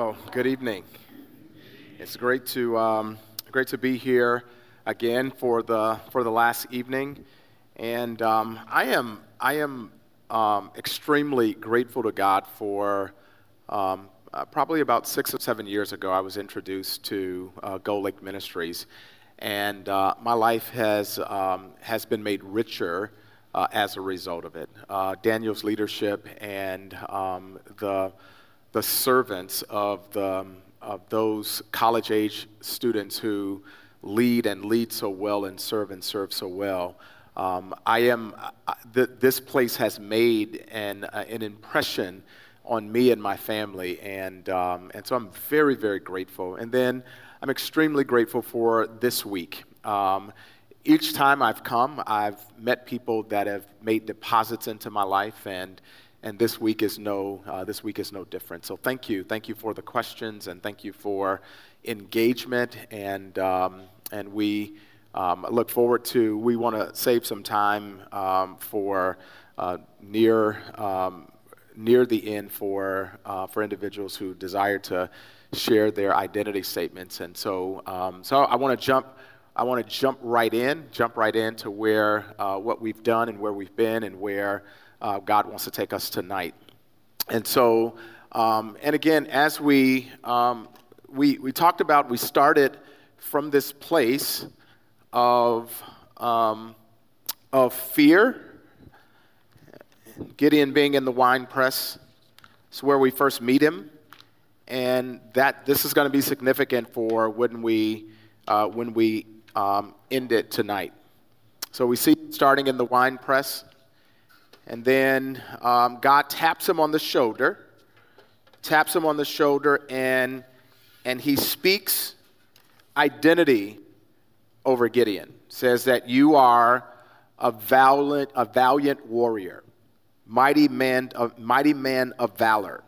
Well, good evening. It's great to um, great to be here again for the for the last evening, and um, I am I am um, extremely grateful to God for. Um, uh, probably about six or seven years ago, I was introduced to uh, Gull Lake Ministries, and uh, my life has um, has been made richer uh, as a result of it. Uh, Daniel's leadership and um, the the servants of, the, of those college age students who lead and lead so well and serve and serve so well. Um, I am, th- this place has made an, uh, an impression on me and my family, and, um, and so I'm very, very grateful. And then I'm extremely grateful for this week. Um, each time I've come, I've met people that have made deposits into my life, and and this week is no uh, this week is no different. So thank you, thank you for the questions, and thank you for engagement, and um, and we um, look forward to. We want to save some time um, for uh, near um, near the end for uh, for individuals who desire to share their identity statements, and so um, so I want to jump. I want to jump right in, jump right into where uh, what we've done and where we've been and where uh, God wants to take us tonight. And so, um, and again, as we, um, we, we talked about, we started from this place of, um, of fear. Gideon being in the wine press is where we first meet him. And that this is going to be significant for when we, uh, when we um, end it tonight. So we see starting in the wine press. And then um, God taps him on the shoulder, taps him on the shoulder, and, and he speaks identity over Gideon. Says that you are a valiant, a valiant warrior, mighty man, of, mighty man of valor.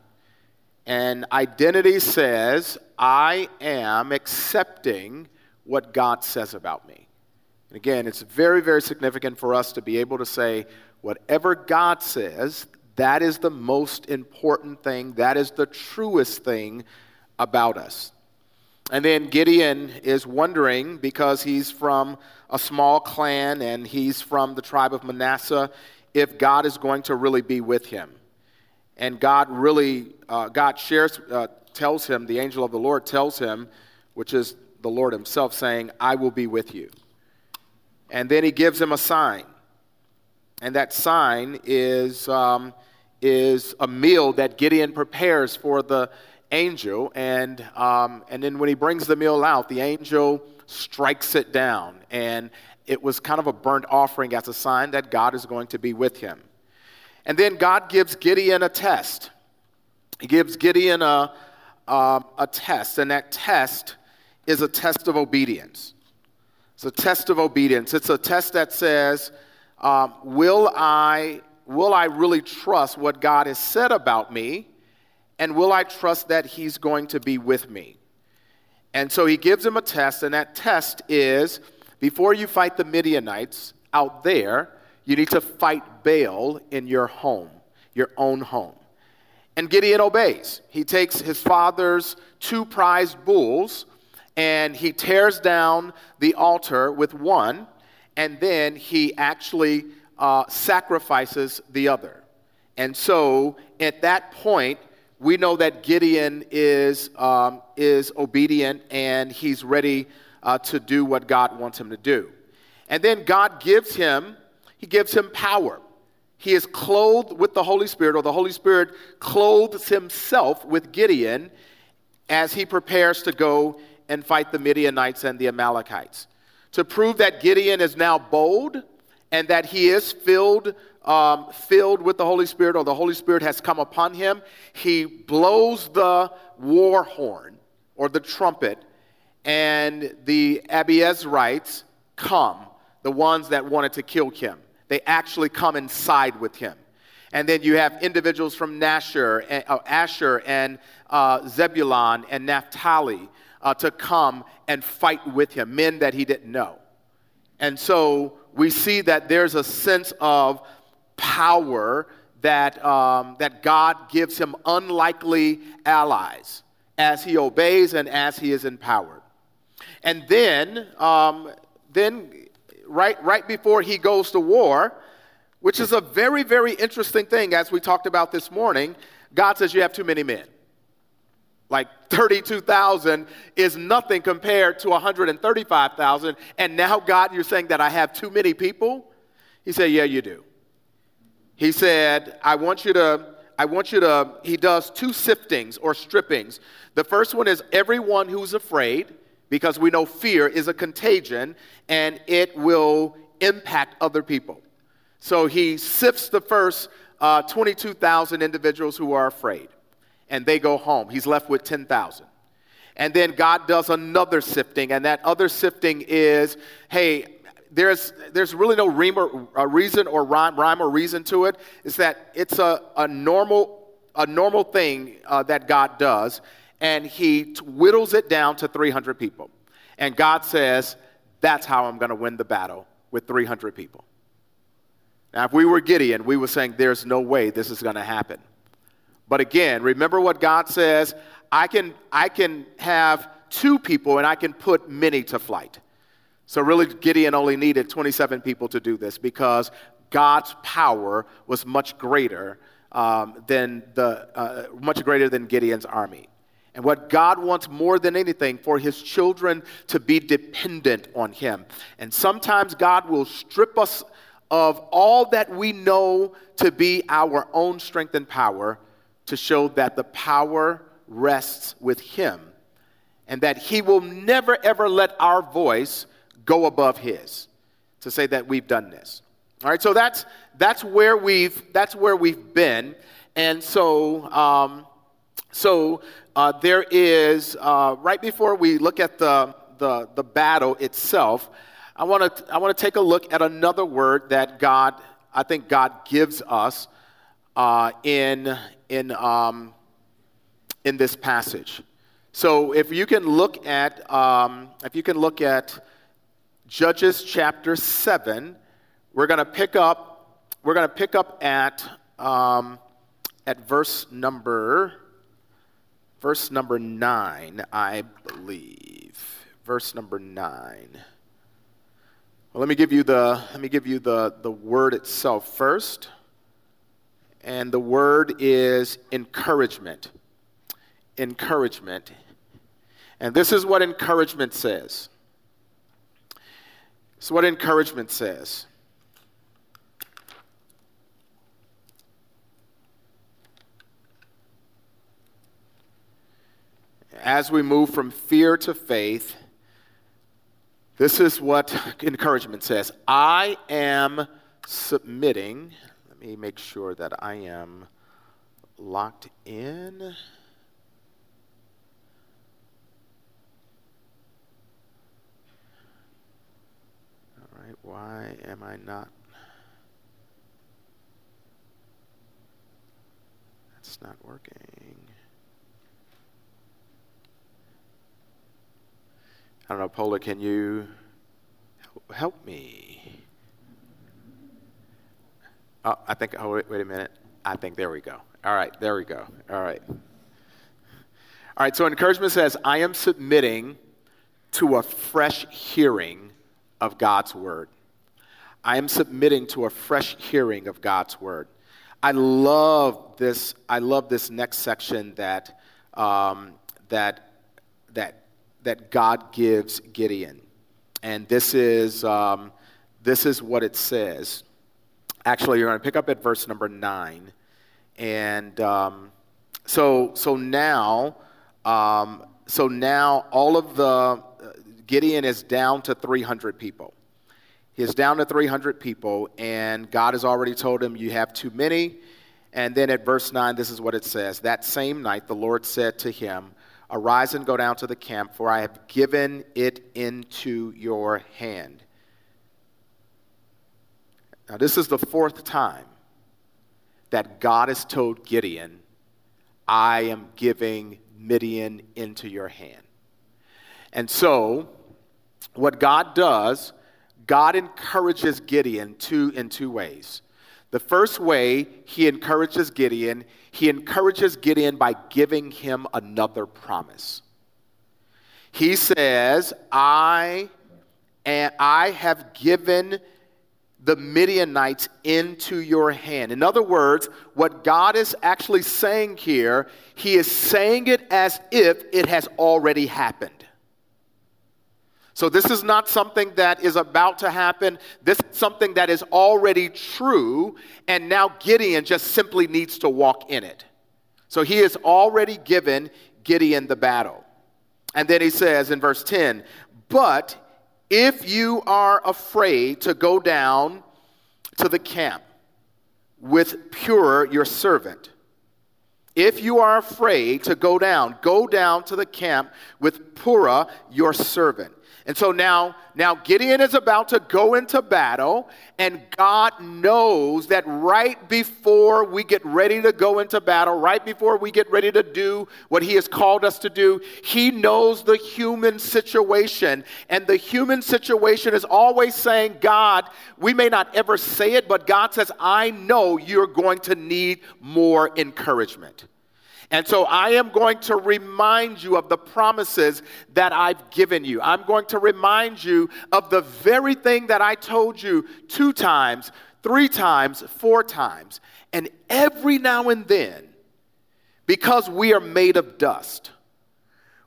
And identity says, I am accepting what God says about me. And again, it's very, very significant for us to be able to say, Whatever God says, that is the most important thing, that is the truest thing about us. And then Gideon is wondering because he's from a small clan and he's from the tribe of Manasseh if God is going to really be with him. And God really, uh, God shares, uh, tells him, the angel of the Lord tells him, which is the Lord himself, saying, I will be with you. And then he gives him a sign. And that sign is, um, is a meal that Gideon prepares for the angel. And, um, and then when he brings the meal out, the angel strikes it down. And it was kind of a burnt offering as a sign that God is going to be with him. And then God gives Gideon a test. He gives Gideon a, uh, a test, and that test is a test of obedience. It's a test of obedience. It's a test that says, um, will, I, will I really trust what God has said about me? And will I trust that He's going to be with me? And so he gives him a test, and that test is before you fight the Midianites out there, you need to fight Baal in your home, your own home. And Gideon obeys. He takes his father's two prized bulls and he tears down the altar with one and then he actually uh, sacrifices the other. And so at that point, we know that Gideon is, um, is obedient and he's ready uh, to do what God wants him to do. And then God gives him, he gives him power. He is clothed with the Holy Spirit, or the Holy Spirit clothes himself with Gideon as he prepares to go and fight the Midianites and the Amalekites to prove that Gideon is now bold and that he is filled, um, filled with the Holy Spirit, or the Holy Spirit has come upon him, he blows the war horn or the trumpet, and the Abiezrites come, the ones that wanted to kill him. They actually come and side with him. And then you have individuals from Nasher, uh, Asher and uh, Zebulon and Naphtali uh, to come and fight with him, men that he didn't know. And so we see that there's a sense of power that, um, that God gives him unlikely allies. as he obeys and as he is empowered. And then, um, then right, right before he goes to war, which is a very, very interesting thing, as we talked about this morning, God says, You have too many men. Like 32,000 is nothing compared to 135,000. And now, God, you're saying that I have too many people? He said, Yeah, you do. He said, I want you to, I want you to, he does two siftings or strippings. The first one is everyone who's afraid, because we know fear is a contagion and it will impact other people. So he sifts the first uh, 22,000 individuals who are afraid and they go home. He's left with 10,000. And then God does another sifting, and that other sifting is hey, there's, there's really no rhyme or, reason or rhyme, rhyme or reason to it. Is that it's a, a, normal, a normal thing uh, that God does, and He whittles it down to 300 people. And God says, That's how I'm going to win the battle with 300 people. Now, if we were Gideon, we were saying, There's no way this is going to happen. But again, remember what God says I can, I can have two people and I can put many to flight. So, really, Gideon only needed 27 people to do this because God's power was much greater um, than the, uh, much greater than Gideon's army. And what God wants more than anything for his children to be dependent on him. And sometimes God will strip us of all that we know to be our own strength and power to show that the power rests with Him and that He will never ever let our voice go above His to say that we've done this. All right, so that's, that's, where, we've, that's where we've been. And so, um, so uh, there is, uh, right before we look at the, the, the battle itself, I want to I want to take a look at another word that God, I think God gives us uh, in in, um, in this passage. So if you can look at, um, if you can look at Judges chapter 7, we're going to pick up, we're going to pick up at, um, at verse number, verse number 9, I believe. Verse number 9. Well, let me give you the, let me give you the, the word itself first and the word is encouragement. Encouragement. And this is what encouragement says. Is what encouragement says. As we move from fear to faith, this is what encouragement says I am submitting me make sure that I am locked in. All right, why am I not? That's not working. I don't know, Paula, can you help me? Oh, I think, oh, wait, wait a minute. I think, there we go. All right, there we go. All right. All right, so encouragement says, I am submitting to a fresh hearing of God's word. I am submitting to a fresh hearing of God's word. I love this. I love this next section that um, that that that God gives Gideon, and this is um, this is what it says. Actually, you're going to pick up at verse number nine. And um, so, so now, um, so now all of the, uh, Gideon is down to 300 people. He is down to 300 people, and God has already told him, You have too many. And then at verse 9, this is what it says That same night, the Lord said to him, Arise and go down to the camp, for I have given it into your hand. Now, this is the fourth time that God has told Gideon, I am giving Midian into your hand. And so, what God does, God encourages Gideon two, in two ways. The first way he encourages Gideon, he encourages Gideon by giving him another promise. He says, I, and I have given the Midianites into your hand. In other words, what God is actually saying here, He is saying it as if it has already happened. So, this is not something that is about to happen. This is something that is already true, and now Gideon just simply needs to walk in it. So, he has already given Gideon the battle. And then he says in verse 10, But if you are afraid to go down to the camp with Purah your servant, if you are afraid to go down, go down to the camp with Purah your servant. And so now, now Gideon is about to go into battle, and God knows that right before we get ready to go into battle, right before we get ready to do what He has called us to do, He knows the human situation. And the human situation is always saying, God, we may not ever say it, but God says, I know you're going to need more encouragement. And so I am going to remind you of the promises that I've given you. I'm going to remind you of the very thing that I told you two times, three times, four times. And every now and then, because we are made of dust,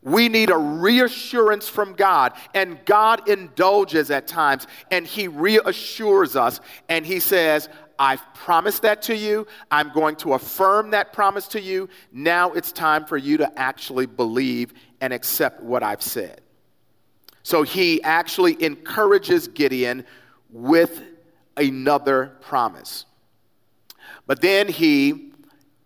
we need a reassurance from God, and God indulges at times, and He reassures us, and He says, I've promised that to you. I'm going to affirm that promise to you. Now it's time for you to actually believe and accept what I've said. So he actually encourages Gideon with another promise. But then he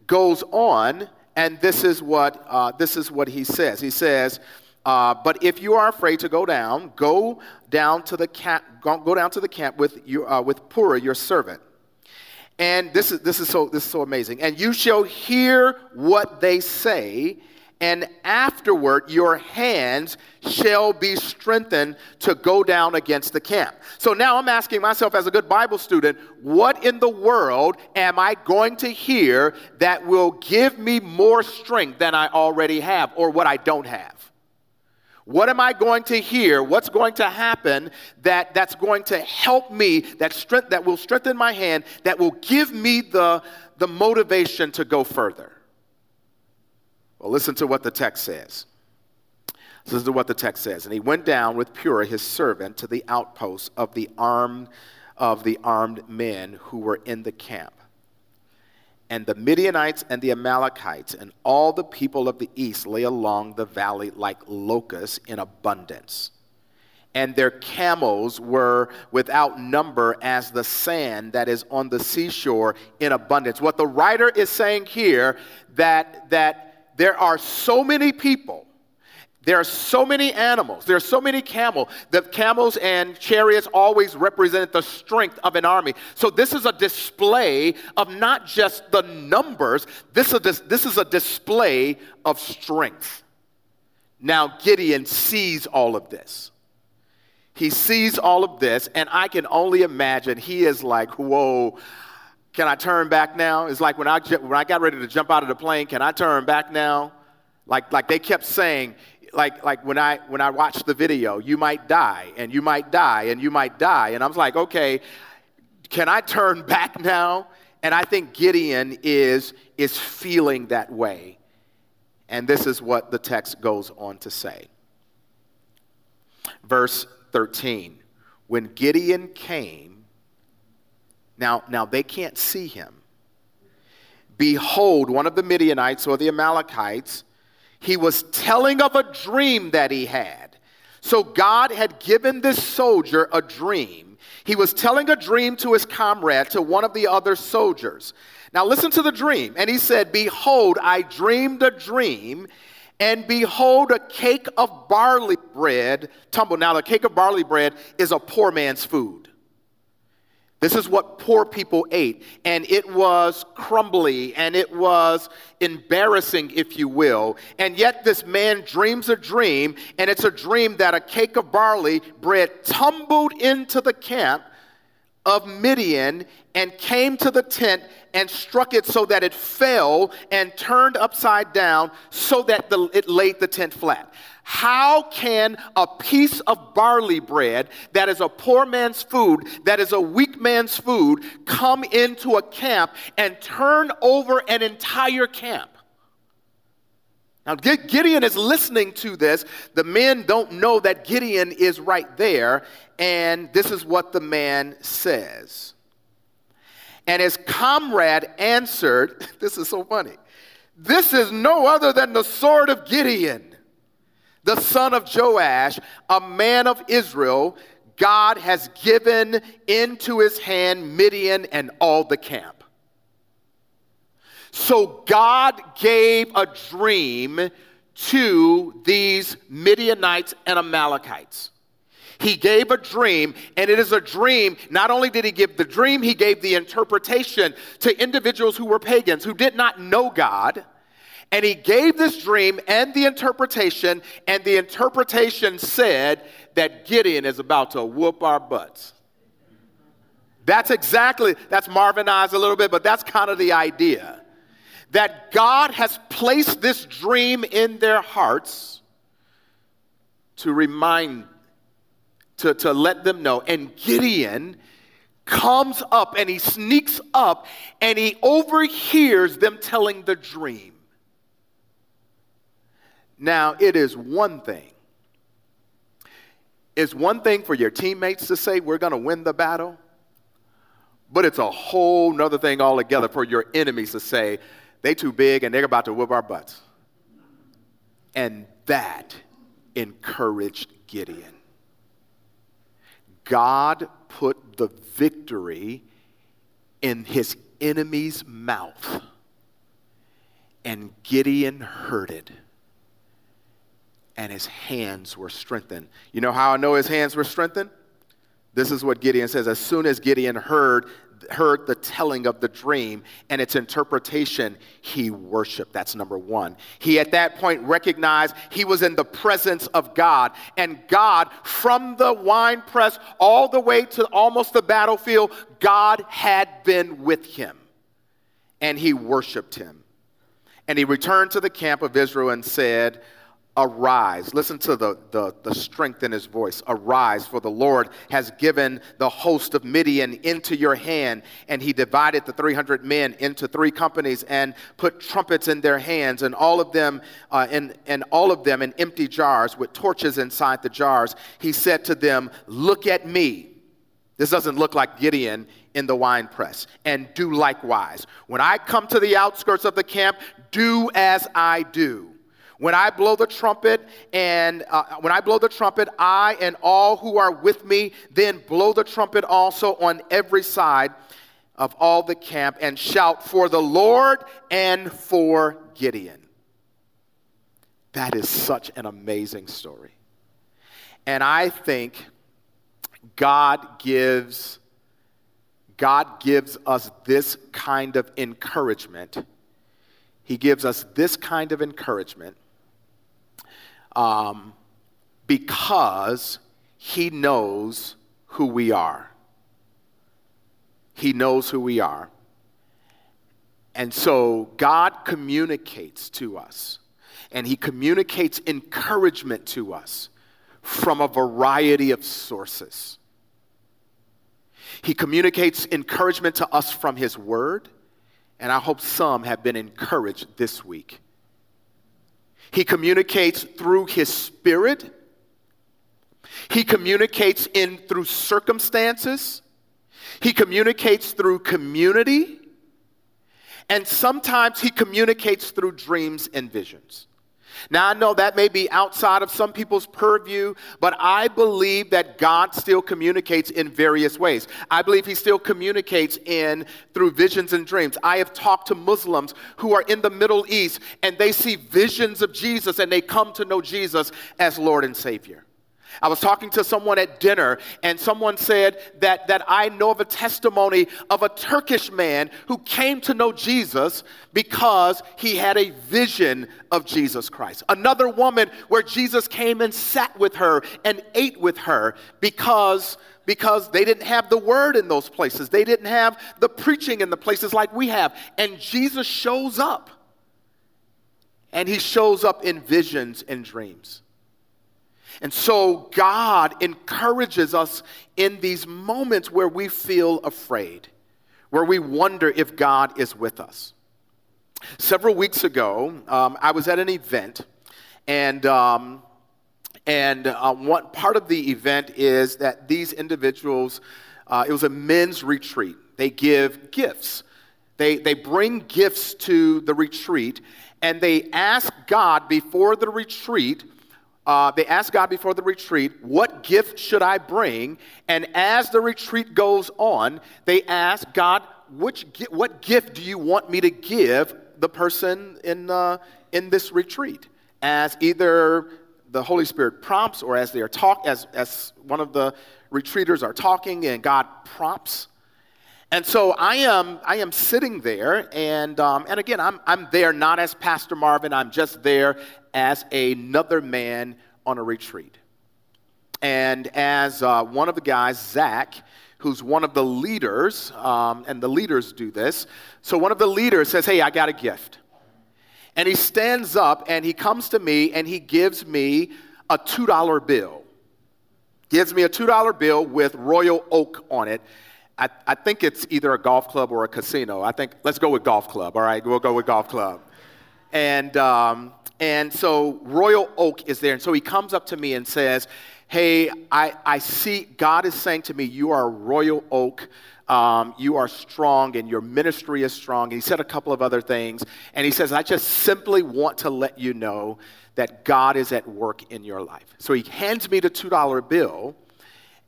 goes on, and this is what, uh, this is what he says. He says, uh, but if you are afraid to go down, go down to the camp, go, down to the camp with, your, uh, with Purah, your servant and this is, this, is so, this is so amazing. And you shall hear what they say, and afterward your hands shall be strengthened to go down against the camp. So now I'm asking myself, as a good Bible student, what in the world am I going to hear that will give me more strength than I already have or what I don't have? What am I going to hear? What's going to happen that, that's going to help me, that, strength, that will strengthen my hand, that will give me the, the motivation to go further? Well, listen to what the text says. Listen to what the text says. And he went down with Purah, his servant, to the outposts of the armed, of the armed men who were in the camp and the Midianites and the Amalekites and all the people of the east lay along the valley like locusts in abundance. And their camels were without number as the sand that is on the seashore in abundance. What the writer is saying here that that there are so many people there are so many animals. There are so many camels. The camels and chariots always represent the strength of an army. So this is a display of not just the numbers. This is a, this is a display of strength. Now Gideon sees all of this. He sees all of this, and I can only imagine he is like, "Whoa." Can I turn back now? It's like when I, when I got ready to jump out of the plane, can I turn back now? Like, like they kept saying, like like when I when I watched the video, you might die and you might die and you might die. And I was like, okay, can I turn back now? And I think Gideon is is feeling that way. And this is what the text goes on to say. Verse 13. When Gideon came, now, now they can't see him. Behold, one of the Midianites or the Amalekites he was telling of a dream that he had. So God had given this soldier a dream. He was telling a dream to his comrade, to one of the other soldiers. Now listen to the dream. And he said, Behold, I dreamed a dream, and behold, a cake of barley bread tumbled. Now, the cake of barley bread is a poor man's food. This is what poor people ate. And it was crumbly and it was embarrassing, if you will. And yet, this man dreams a dream, and it's a dream that a cake of barley bread tumbled into the camp of Midian and came to the tent and struck it so that it fell and turned upside down so that the, it laid the tent flat. How can a piece of barley bread that is a poor man's food, that is a weak man's food, come into a camp and turn over an entire camp? Now, Gideon is listening to this. The men don't know that Gideon is right there. And this is what the man says. And his comrade answered, This is so funny. This is no other than the sword of Gideon, the son of Joash, a man of Israel. God has given into his hand Midian and all the camp. So God gave a dream to these Midianites and Amalekites. He gave a dream, and it is a dream. Not only did he give the dream, he gave the interpretation to individuals who were pagans, who did not know God. And he gave this dream and the interpretation, and the interpretation said that Gideon is about to whoop our butts. That's exactly, that's Marvinized a little bit, but that's kind of the idea that God has placed this dream in their hearts to remind, to, to let them know. And Gideon comes up and he sneaks up and he overhears them telling the dream. Now, it is one thing. It's one thing for your teammates to say, We're going to win the battle. But it's a whole nother thing altogether for your enemies to say, they too big and they're about to whip our butts. And that encouraged Gideon. God put the victory in his enemy's mouth. And Gideon heard it. And his hands were strengthened. You know how I know his hands were strengthened? This is what Gideon says. As soon as Gideon heard heard the telling of the dream and its interpretation, he worshiped. That's number one. He at that point recognized he was in the presence of God, and God, from the wine press all the way to almost the battlefield, God had been with him, and he worshiped him. And he returned to the camp of Israel and said, Arise. Listen to the, the, the, strength in his voice. Arise, for the Lord has given the host of Midian into your hand. And he divided the 300 men into three companies and put trumpets in their hands, and all of them, uh, in, and all of them in empty jars with torches inside the jars. He said to them, Look at me. This doesn't look like Gideon in the wine press. And do likewise. When I come to the outskirts of the camp, do as I do. When I blow the trumpet, and uh, when I blow the trumpet, I and all who are with me then blow the trumpet also on every side of all the camp and shout for the Lord and for Gideon. That is such an amazing story. And I think God gives God gives us this kind of encouragement. He gives us this kind of encouragement um, because he knows who we are. He knows who we are. And so God communicates to us, and He communicates encouragement to us from a variety of sources. He communicates encouragement to us from His Word, and I hope some have been encouraged this week. He communicates through his spirit. He communicates in through circumstances. He communicates through community. And sometimes he communicates through dreams and visions. Now, I know that may be outside of some people's purview, but I believe that God still communicates in various ways. I believe He still communicates in through visions and dreams. I have talked to Muslims who are in the Middle East and they see visions of Jesus and they come to know Jesus as Lord and Savior. I was talking to someone at dinner, and someone said that, that I know of a testimony of a Turkish man who came to know Jesus because he had a vision of Jesus Christ. Another woman where Jesus came and sat with her and ate with her because because they didn't have the word in those places. They didn't have the preaching in the places like we have. And Jesus shows up. And he shows up in visions and dreams. And so God encourages us in these moments where we feel afraid, where we wonder if God is with us. Several weeks ago, um, I was at an event, and um, and uh, one part of the event is that these individuals, uh, it was a men's retreat. They give gifts. They, they bring gifts to the retreat, and they ask God before the retreat uh, they ask God before the retreat, What gift should I bring? And as the retreat goes on, they ask God, Which, What gift do you want me to give the person in, uh, in this retreat? As either the Holy Spirit prompts or as they are talk, as, as one of the retreaters are talking and God prompts. And so I am, I am sitting there, and, um, and again, I'm, I'm there not as Pastor Marvin, I'm just there as another man on a retreat. And as uh, one of the guys, Zach, who's one of the leaders, um, and the leaders do this. So one of the leaders says, Hey, I got a gift. And he stands up and he comes to me and he gives me a $2 bill. Gives me a $2 bill with Royal Oak on it. I, I think it's either a golf club or a casino. I think, let's go with golf club. All right, we'll go with golf club. And, um, and so Royal Oak is there. And so he comes up to me and says, Hey, I, I see God is saying to me, You are Royal Oak. Um, you are strong and your ministry is strong. And he said a couple of other things. And he says, I just simply want to let you know that God is at work in your life. So he hands me the $2 bill,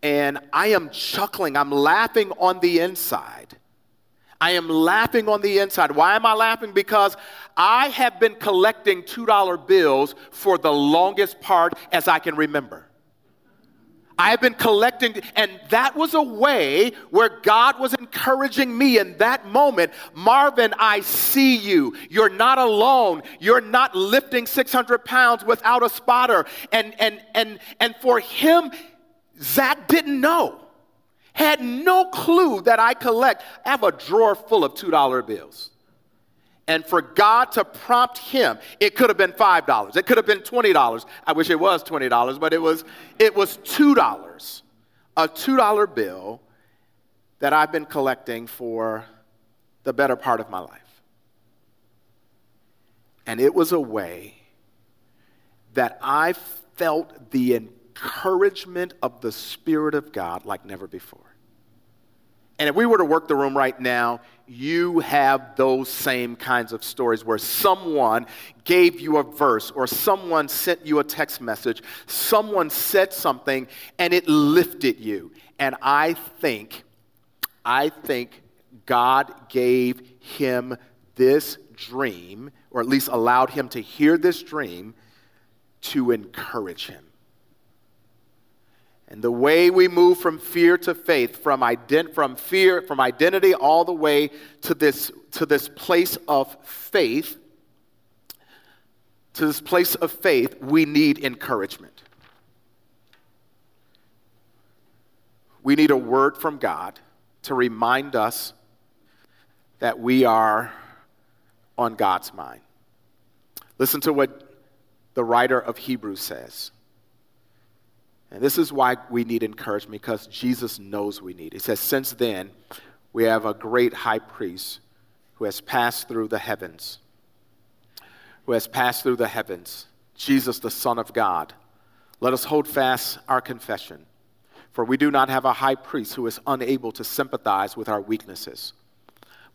and I am chuckling. I'm laughing on the inside I am laughing on the inside. Why am I laughing? Because I have been collecting $2 bills for the longest part as I can remember. I have been collecting, and that was a way where God was encouraging me in that moment. Marvin, I see you. You're not alone. You're not lifting 600 pounds without a spotter. And, and, and, and for him, Zach didn't know had no clue that I collect. I have a drawer full of $2 bills. And for God to prompt him, it could have been $5. It could have been $20. I wish it was $20, but it was, it was $2. A $2 bill that I've been collecting for the better part of my life. And it was a way that I felt the encouragement of the Spirit of God like never before. And if we were to work the room right now, you have those same kinds of stories where someone gave you a verse or someone sent you a text message, someone said something and it lifted you. And I think, I think God gave him this dream, or at least allowed him to hear this dream to encourage him. And the way we move from fear to faith, from, ident- from fear, from identity all the way to this, to this place of faith, to this place of faith, we need encouragement. We need a word from God to remind us that we are on God's mind. Listen to what the writer of Hebrews says. And this is why we need encouragement because Jesus knows we need it. He says, Since then, we have a great high priest who has passed through the heavens, who has passed through the heavens, Jesus, the Son of God. Let us hold fast our confession, for we do not have a high priest who is unable to sympathize with our weaknesses,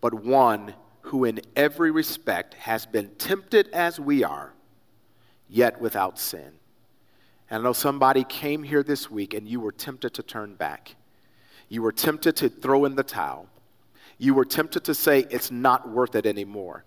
but one who in every respect has been tempted as we are, yet without sin. And I know somebody came here this week and you were tempted to turn back. You were tempted to throw in the towel. You were tempted to say, it's not worth it anymore.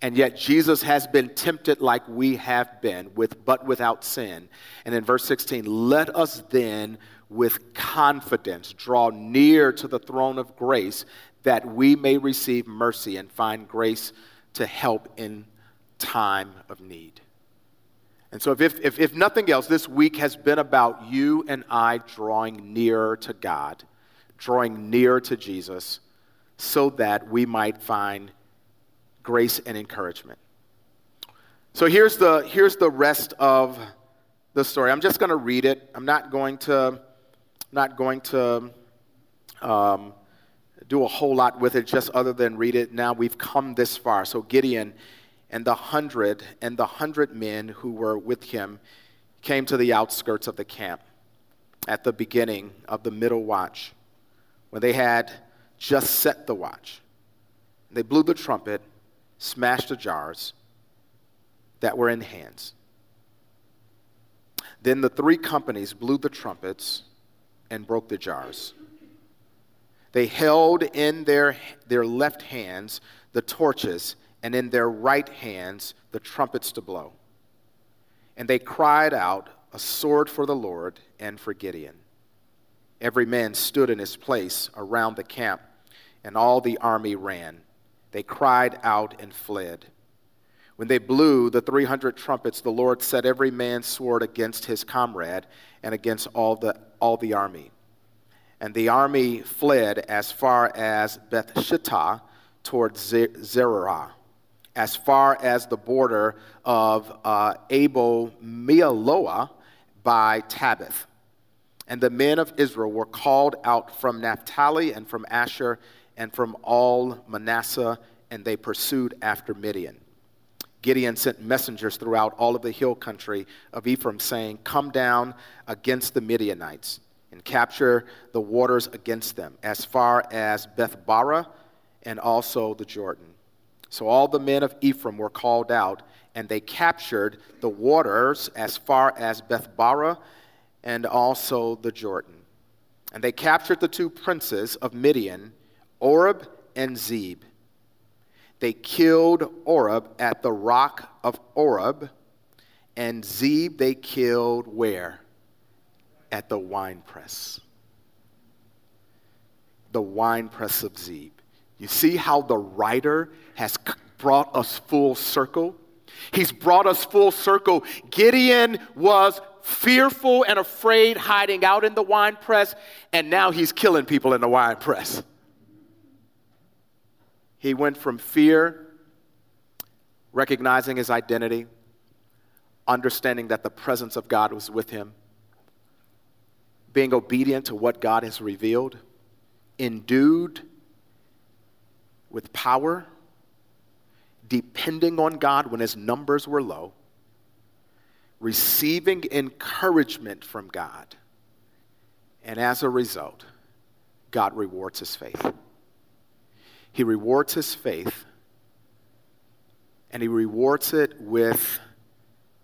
And yet Jesus has been tempted like we have been, with, but without sin. And in verse 16, let us then with confidence draw near to the throne of grace that we may receive mercy and find grace to help in time of need. And so, if, if, if nothing else, this week has been about you and I drawing nearer to God, drawing near to Jesus, so that we might find grace and encouragement. So here's the, here's the rest of the story. I'm just going to read it. I'm not going to, not going to um, do a whole lot with it, just other than read it. Now we've come this far. So Gideon and the hundred and the hundred men who were with him came to the outskirts of the camp at the beginning of the middle watch, when they had just set the watch. They blew the trumpet smashed the jars that were in hands. Then the three companies blew the trumpets and broke the jars. They held in their, their left hands the torches, and in their right hands the trumpets to blow. And they cried out, A sword for the Lord and for Gideon. Every man stood in his place around the camp, and all the army ran they cried out and fled. When they blew the 300 trumpets, the Lord set every man's sword against his comrade and against all the, all the army. And the army fled as far as Beth Shittah toward Zerah, as far as the border of uh, Abel Meholah by Tabbath. And the men of Israel were called out from Naphtali and from Asher and from all Manasseh, and they pursued after Midian. Gideon sent messengers throughout all of the hill country of Ephraim, saying, Come down against the Midianites and capture the waters against them, as far as Bethbara and also the Jordan. So all the men of Ephraim were called out, and they captured the waters as far as Bethbara and also the Jordan. And they captured the two princes of Midian Oreb and Zeb. They killed Oreb at the rock of Oreb, and Zeb they killed where? At the winepress. The winepress of Zeeb. You see how the writer has brought us full circle? He's brought us full circle. Gideon was fearful and afraid, hiding out in the winepress, and now he's killing people in the winepress. He went from fear, recognizing his identity, understanding that the presence of God was with him, being obedient to what God has revealed, endued with power, depending on God when his numbers were low, receiving encouragement from God, and as a result, God rewards his faith. He rewards his faith, and he rewards it with,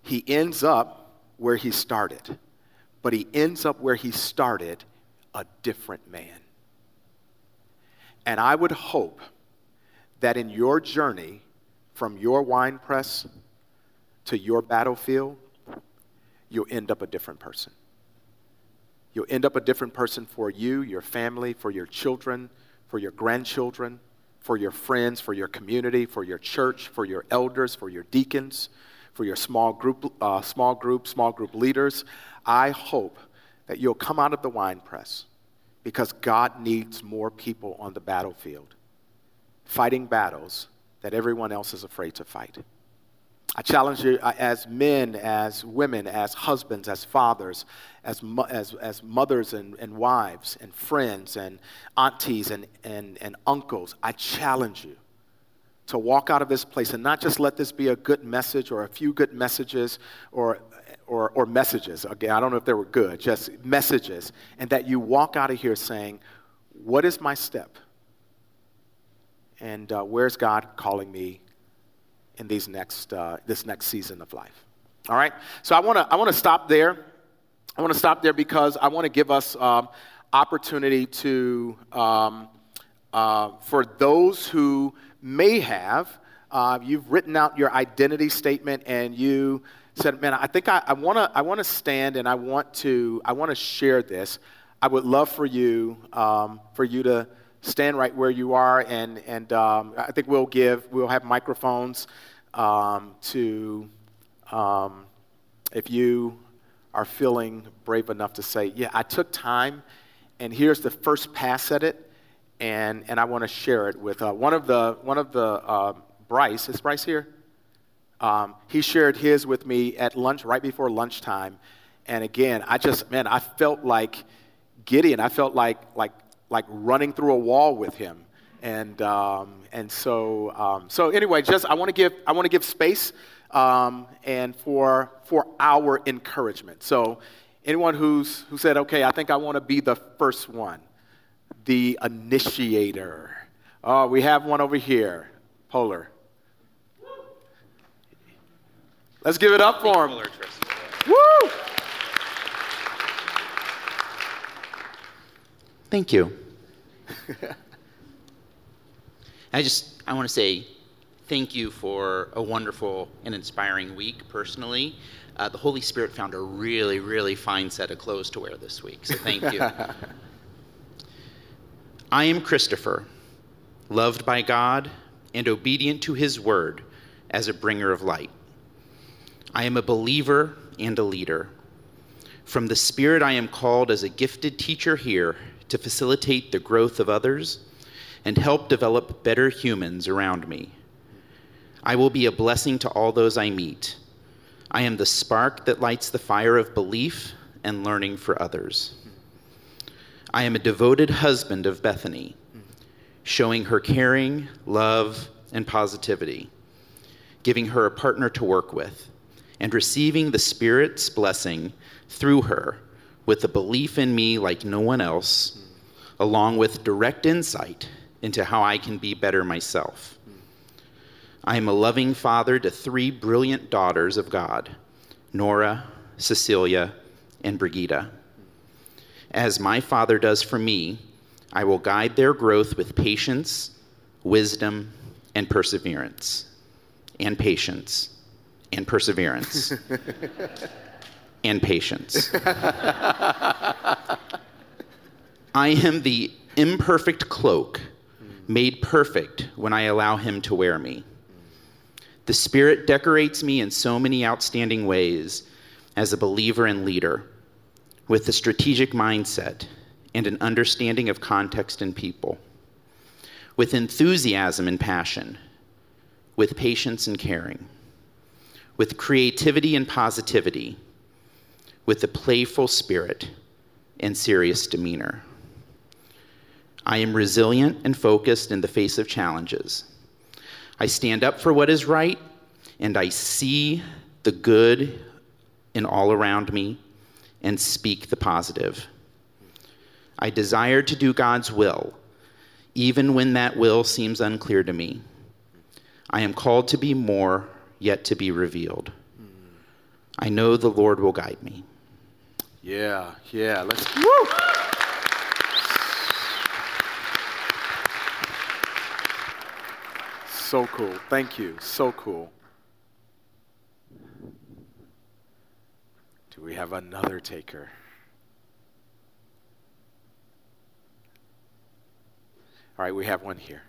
he ends up where he started, but he ends up where he started a different man. And I would hope that in your journey from your wine press to your battlefield, you'll end up a different person. You'll end up a different person for you, your family, for your children, for your grandchildren, for your friends, for your community, for your church, for your elders, for your deacons, for your small group, uh, small group, small group leaders. I hope that you'll come out of the wine press because God needs more people on the battlefield, fighting battles that everyone else is afraid to fight. I challenge you uh, as men, as women, as husbands, as fathers, as, as, as mothers and, and wives, and friends, and aunties, and, and, and uncles. I challenge you to walk out of this place and not just let this be a good message or a few good messages or, or, or messages. Again, I don't know if they were good, just messages. And that you walk out of here saying, What is my step? And uh, where's God calling me in these next, uh, this next season of life. All right? So I want to I wanna stop there. I want to stop there because I want to give us um, opportunity to, um, uh, for those who may have uh, you've written out your identity statement and you said, man, I think I, I want to I wanna stand and I want to, I want to share this. I would love for you, um, for you to stand right where you are and, and um, I think we'll give, we'll have microphones um, to, um, if you are feeling brave enough to say, yeah, I took time and here's the first pass at it and, and I want to share it with uh, one of the, one of the uh, Bryce, is Bryce here? Um, he shared his with me at lunch, right before lunchtime. And again, I just, man, I felt like Gideon. I felt like, like, like running through a wall with him. And, um, and so, um, so anyway, just I want to give, I want to give space um, and for, for our encouragement. So anyone who's, who said, okay, I think I want to be the first one, the initiator. Oh, we have one over here, Polar. Let's give it up for him. Woo! Thank you. I just I want to say thank you for a wonderful and inspiring week personally. Uh, the Holy Spirit found a really, really fine set of clothes to wear this week, so thank you. I am Christopher, loved by God and obedient to his word as a bringer of light. I am a believer and a leader. From the Spirit, I am called as a gifted teacher here to facilitate the growth of others and help develop better humans around me. I will be a blessing to all those I meet. I am the spark that lights the fire of belief and learning for others. I am a devoted husband of Bethany, showing her caring, love, and positivity, giving her a partner to work with and receiving the Spirit's blessing through her with a belief in me like no one else, along with direct insight into how I can be better myself. I am a loving father to three brilliant daughters of God Nora, Cecilia, and Brigida. As my father does for me, I will guide their growth with patience, wisdom, and perseverance. And patience and perseverance and patience. I am the imperfect cloak made perfect when I allow Him to wear me. The Spirit decorates me in so many outstanding ways as a believer and leader with a strategic mindset and an understanding of context and people, with enthusiasm and passion, with patience and caring with creativity and positivity, with a playful spirit and serious demeanor. I am resilient and focused in the face of challenges. I stand up for what is right, and I see the good in all around me and speak the positive. I desire to do God's will, even when that will seems unclear to me. I am called to be more yet to be revealed. I know the Lord will guide me. Yeah, yeah. Let's. Woo! So cool. Thank you. So cool. Do we have another taker? All right, we have one here.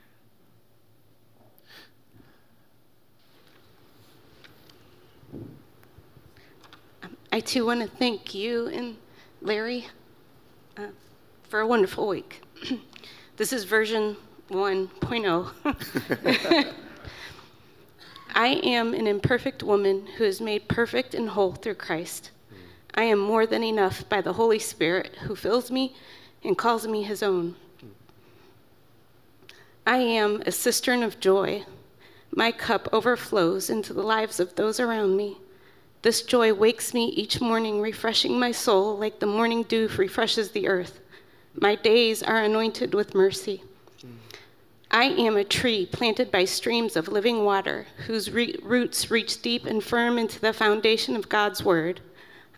I too want to thank you and Larry uh, for a wonderful week. this is version 1.0. I am an imperfect woman who is made perfect and whole through Christ. I am more than enough by the Holy Spirit who fills me and calls me his own. I am a cistern of joy. My cup overflows into the lives of those around me. This joy wakes me each morning, refreshing my soul like the morning dew refreshes the earth. My days are anointed with mercy. I am a tree planted by streams of living water, whose re- roots reach deep and firm into the foundation of God's word.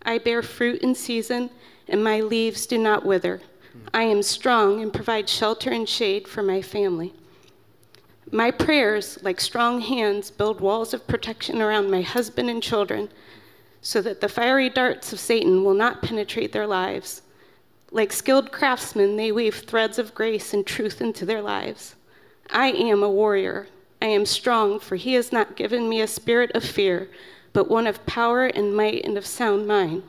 I bear fruit in season, and my leaves do not wither. I am strong and provide shelter and shade for my family. My prayers, like strong hands, build walls of protection around my husband and children so that the fiery darts of Satan will not penetrate their lives. Like skilled craftsmen, they weave threads of grace and truth into their lives. I am a warrior. I am strong, for he has not given me a spirit of fear, but one of power and might and of sound mind.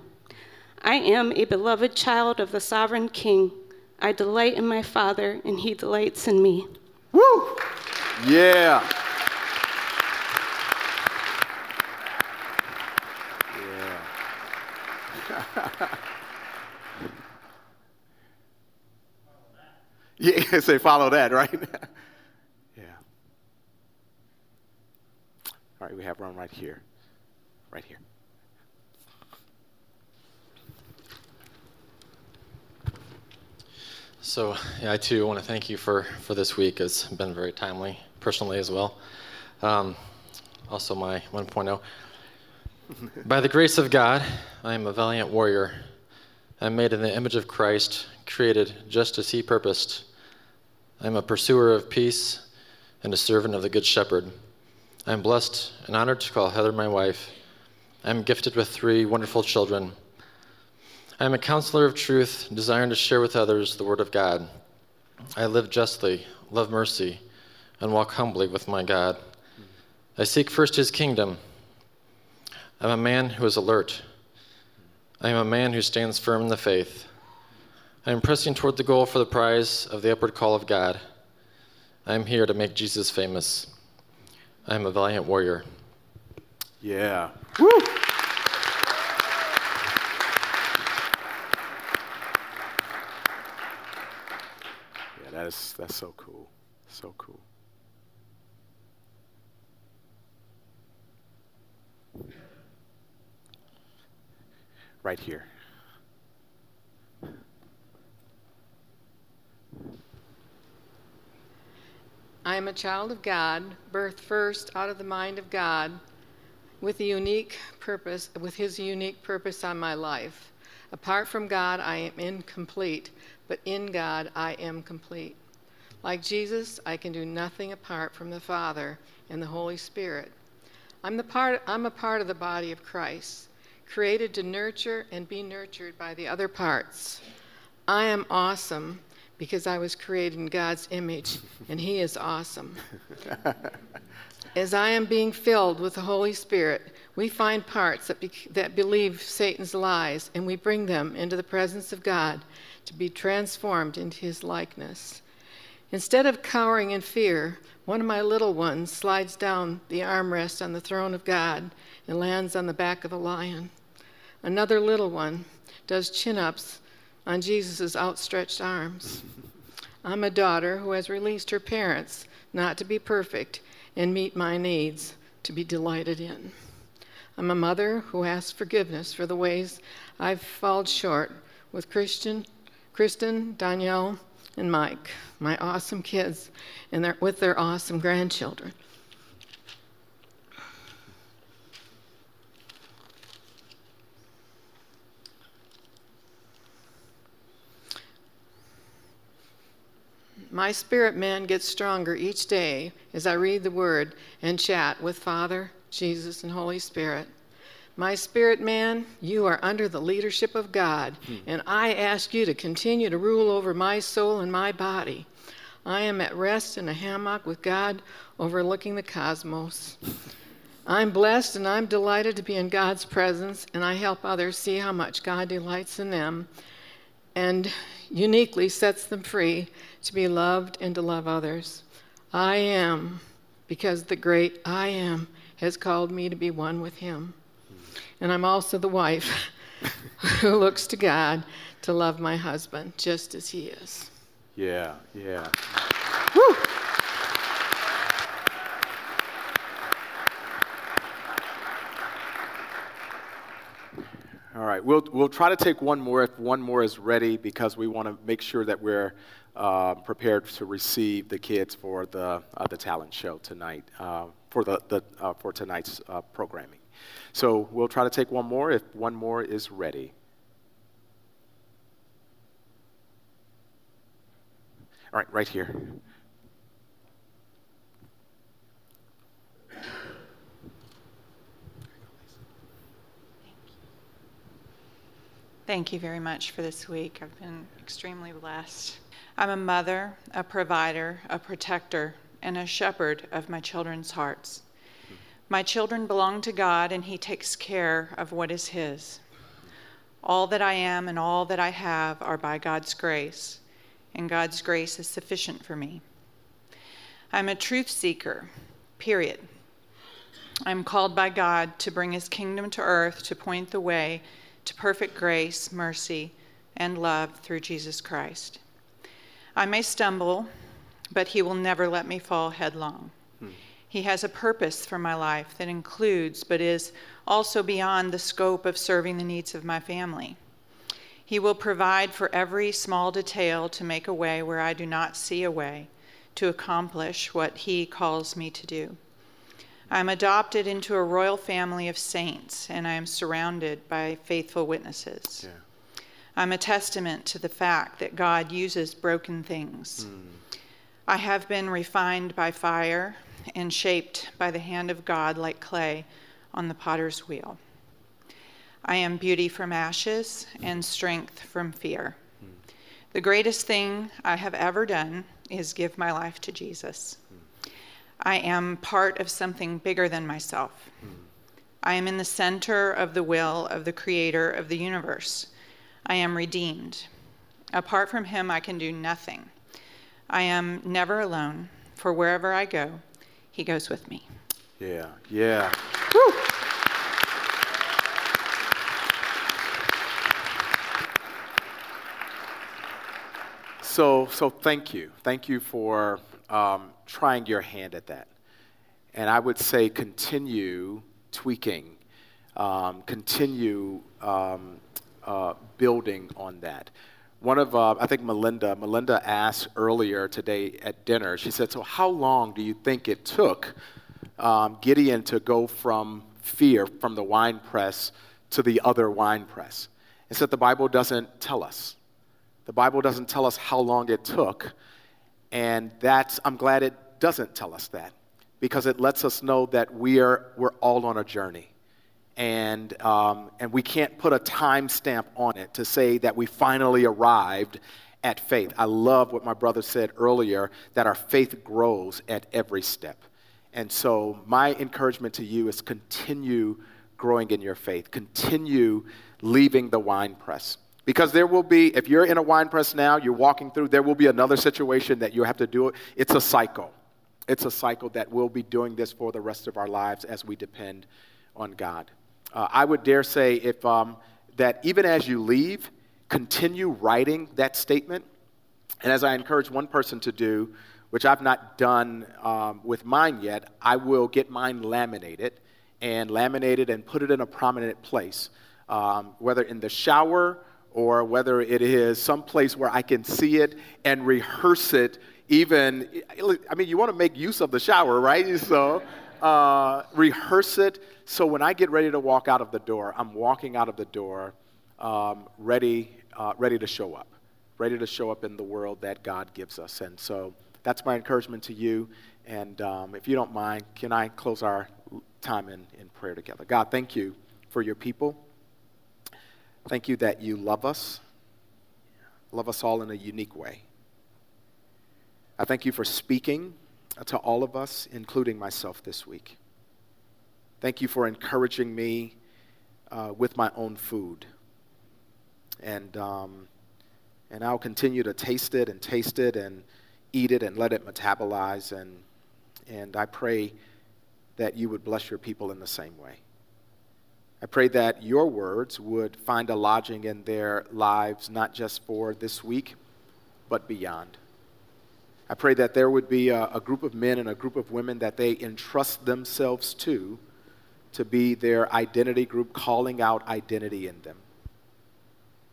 I am a beloved child of the sovereign king. I delight in my Father, and he delights in me. Woo! Yeah. Yeah, say follow that, right? yeah. All right, we have one right here. Right here. So, yeah, I too want to thank you for, for this week. It's been very timely, personally as well. Um, also, my 1.0. By the grace of God, I am a valiant warrior. I'm made in the image of Christ, created just as He purposed. I'm a pursuer of peace and a servant of the Good Shepherd. I'm blessed and honored to call Heather my wife. I'm gifted with three wonderful children. I am a counselor of truth, desiring to share with others the Word of God. I live justly, love mercy, and walk humbly with my God. I seek first His kingdom. I'm a man who is alert. I am a man who stands firm in the faith. I am pressing toward the goal for the prize of the upward call of God. I am here to make Jesus famous. I am a valiant warrior. Yeah. Woo! Yeah, That is that's so cool. So cool. Right here. I am a child of God, birthed first out of the mind of God, with a unique purpose, with his unique purpose on my life. Apart from God, I am incomplete but in God I am complete. Like Jesus, I can do nothing apart from the Father and the Holy Spirit. I'm, the part, I'm a part of the body of Christ, created to nurture and be nurtured by the other parts. I am awesome because I was created in God's image, and He is awesome. As I am being filled with the Holy Spirit, we find parts that, be, that believe Satan's lies, and we bring them into the presence of God to be transformed into his likeness. Instead of cowering in fear, one of my little ones slides down the armrest on the throne of God and lands on the back of a lion. Another little one does chin ups on Jesus' outstretched arms. I'm a daughter who has released her parents not to be perfect and meet my needs to be delighted in. I'm a mother who asks forgiveness for the ways I've fallen short with Christian Kristen, Danielle, and Mike, my awesome kids, and their, with their awesome grandchildren. My spirit man gets stronger each day as I read the Word and chat with Father, Jesus, and Holy Spirit. My spirit man, you are under the leadership of God, hmm. and I ask you to continue to rule over my soul and my body. I am at rest in a hammock with God overlooking the cosmos. I'm blessed and I'm delighted to be in God's presence, and I help others see how much God delights in them and uniquely sets them free to be loved and to love others. I am, because the great I am has called me to be one with Him. And I'm also the wife who looks to God to love my husband just as he is. Yeah, yeah. Woo! All right, we'll, we'll try to take one more if one more is ready because we want to make sure that we're uh, prepared to receive the kids for the, uh, the talent show tonight, uh, for, the, the, uh, for tonight's uh, programming. So we'll try to take one more if one more is ready. All right, right here. Thank you very much for this week. I've been extremely blessed. I'm a mother, a provider, a protector, and a shepherd of my children's hearts. My children belong to God, and He takes care of what is His. All that I am and all that I have are by God's grace, and God's grace is sufficient for me. I'm a truth seeker, period. I'm called by God to bring His kingdom to earth, to point the way to perfect grace, mercy, and love through Jesus Christ. I may stumble, but He will never let me fall headlong. Hmm. He has a purpose for my life that includes, but is also beyond the scope of serving the needs of my family. He will provide for every small detail to make a way where I do not see a way to accomplish what He calls me to do. I am adopted into a royal family of saints, and I am surrounded by faithful witnesses. Yeah. I'm a testament to the fact that God uses broken things. Mm. I have been refined by fire and shaped by the hand of God like clay on the potter's wheel. I am beauty from ashes and strength from fear. The greatest thing I have ever done is give my life to Jesus. I am part of something bigger than myself. Hmm. I am in the center of the will of the creator of the universe. I am redeemed. Apart from him, I can do nothing. I am never alone, for wherever I go, he goes with me. Yeah, yeah. Woo. So, so thank you. Thank you for um, trying your hand at that. And I would say continue tweaking, um, continue um, uh, building on that. One of, uh, I think Melinda, Melinda asked earlier today at dinner, she said, So, how long do you think it took um, Gideon to go from fear, from the wine press to the other wine press? And said the Bible doesn't tell us. The Bible doesn't tell us how long it took. And that's, I'm glad it doesn't tell us that because it lets us know that we are, we're all on a journey and, um, and we can't put a time stamp on it to say that we finally arrived at faith. I love what my brother said earlier that our faith grows at every step. And so, my encouragement to you is continue growing in your faith, continue leaving the wine press. Because there will be, if you're in a wine press now, you're walking through, there will be another situation that you have to do it. It's a cycle. It's a cycle that we'll be doing this for the rest of our lives as we depend on God. Uh, I would dare say if, um, that even as you leave, continue writing that statement. And as I encourage one person to do, which I've not done um, with mine yet, I will get mine laminated and laminated and put it in a prominent place, um, whether in the shower or whether it is some place where I can see it and rehearse it. Even, I mean, you want to make use of the shower, right? So, uh, rehearse it so when I get ready to walk out of the door, I'm walking out of the door um, ready, uh, ready to show up, ready to show up in the world that God gives us. And so that's my encouragement to you. And um, if you don't mind, can I close our time in, in prayer together? God, thank you for your people. Thank you that you love us, love us all in a unique way. I thank you for speaking to all of us, including myself this week. Thank you for encouraging me uh, with my own food. And, um, and I'll continue to taste it and taste it and eat it and let it metabolize. And, and I pray that you would bless your people in the same way. I pray that your words would find a lodging in their lives, not just for this week, but beyond. I pray that there would be a, a group of men and a group of women that they entrust themselves to to be their identity group, calling out identity in them.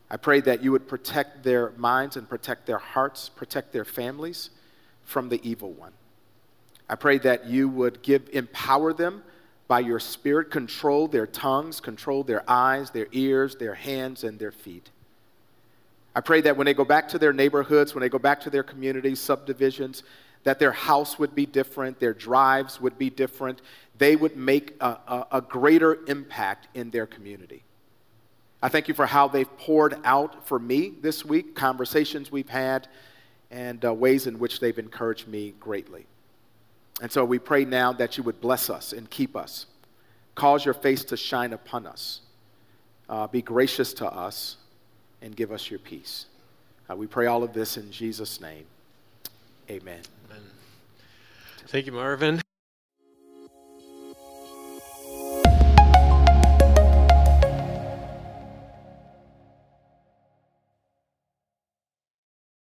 I pray that you would protect their minds and protect their hearts, protect their families from the evil one. I pray that you would give empower them by your spirit, control their tongues, control their eyes, their ears, their hands, and their feet. I pray that when they go back to their neighborhoods, when they go back to their communities, subdivisions, that their house would be different, their drives would be different, they would make a, a, a greater impact in their community. I thank you for how they've poured out for me this week, conversations we've had, and uh, ways in which they've encouraged me greatly. And so we pray now that you would bless us and keep us, cause your face to shine upon us, uh, be gracious to us, and give us your peace. Uh, we pray all of this in Jesus' name. Amen. Thank you, Marvin.